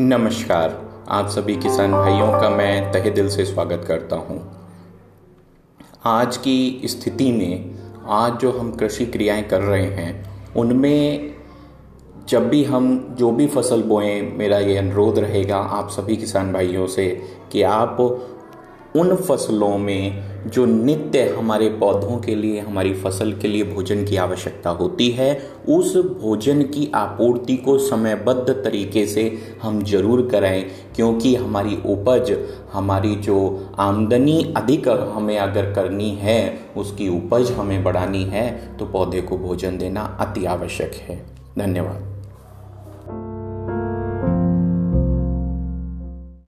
नमस्कार। आप सभी किसान भाइयों का मैं तहे दिल से स्वागत करता हूँ। आज की स्थिति में, आज जो हम कृषि क्रियाएँ कर रहे हैं, उनमें जब भी हम जो भी फ़सल बोएँ, मेरा ये अनुरोध रहेगा आप सभी किसान भाइयों से कि आप उन फ़सलों में जो नित्य हमारे पौधों के लिए, हमारी फ़सल के लिए भोजन की आवश्यकता होती है, उस भोजन की आपूर्ति को समयबद्ध तरीके से हम ज़रूर करें, क्योंकि हमारी उपज, हमारी जो आमदनी अधिक हमें अगर करनी है, उसकी उपज हमें बढ़ानी है तो पौधे को भोजन देना अति आवश्यक है। धन्यवाद।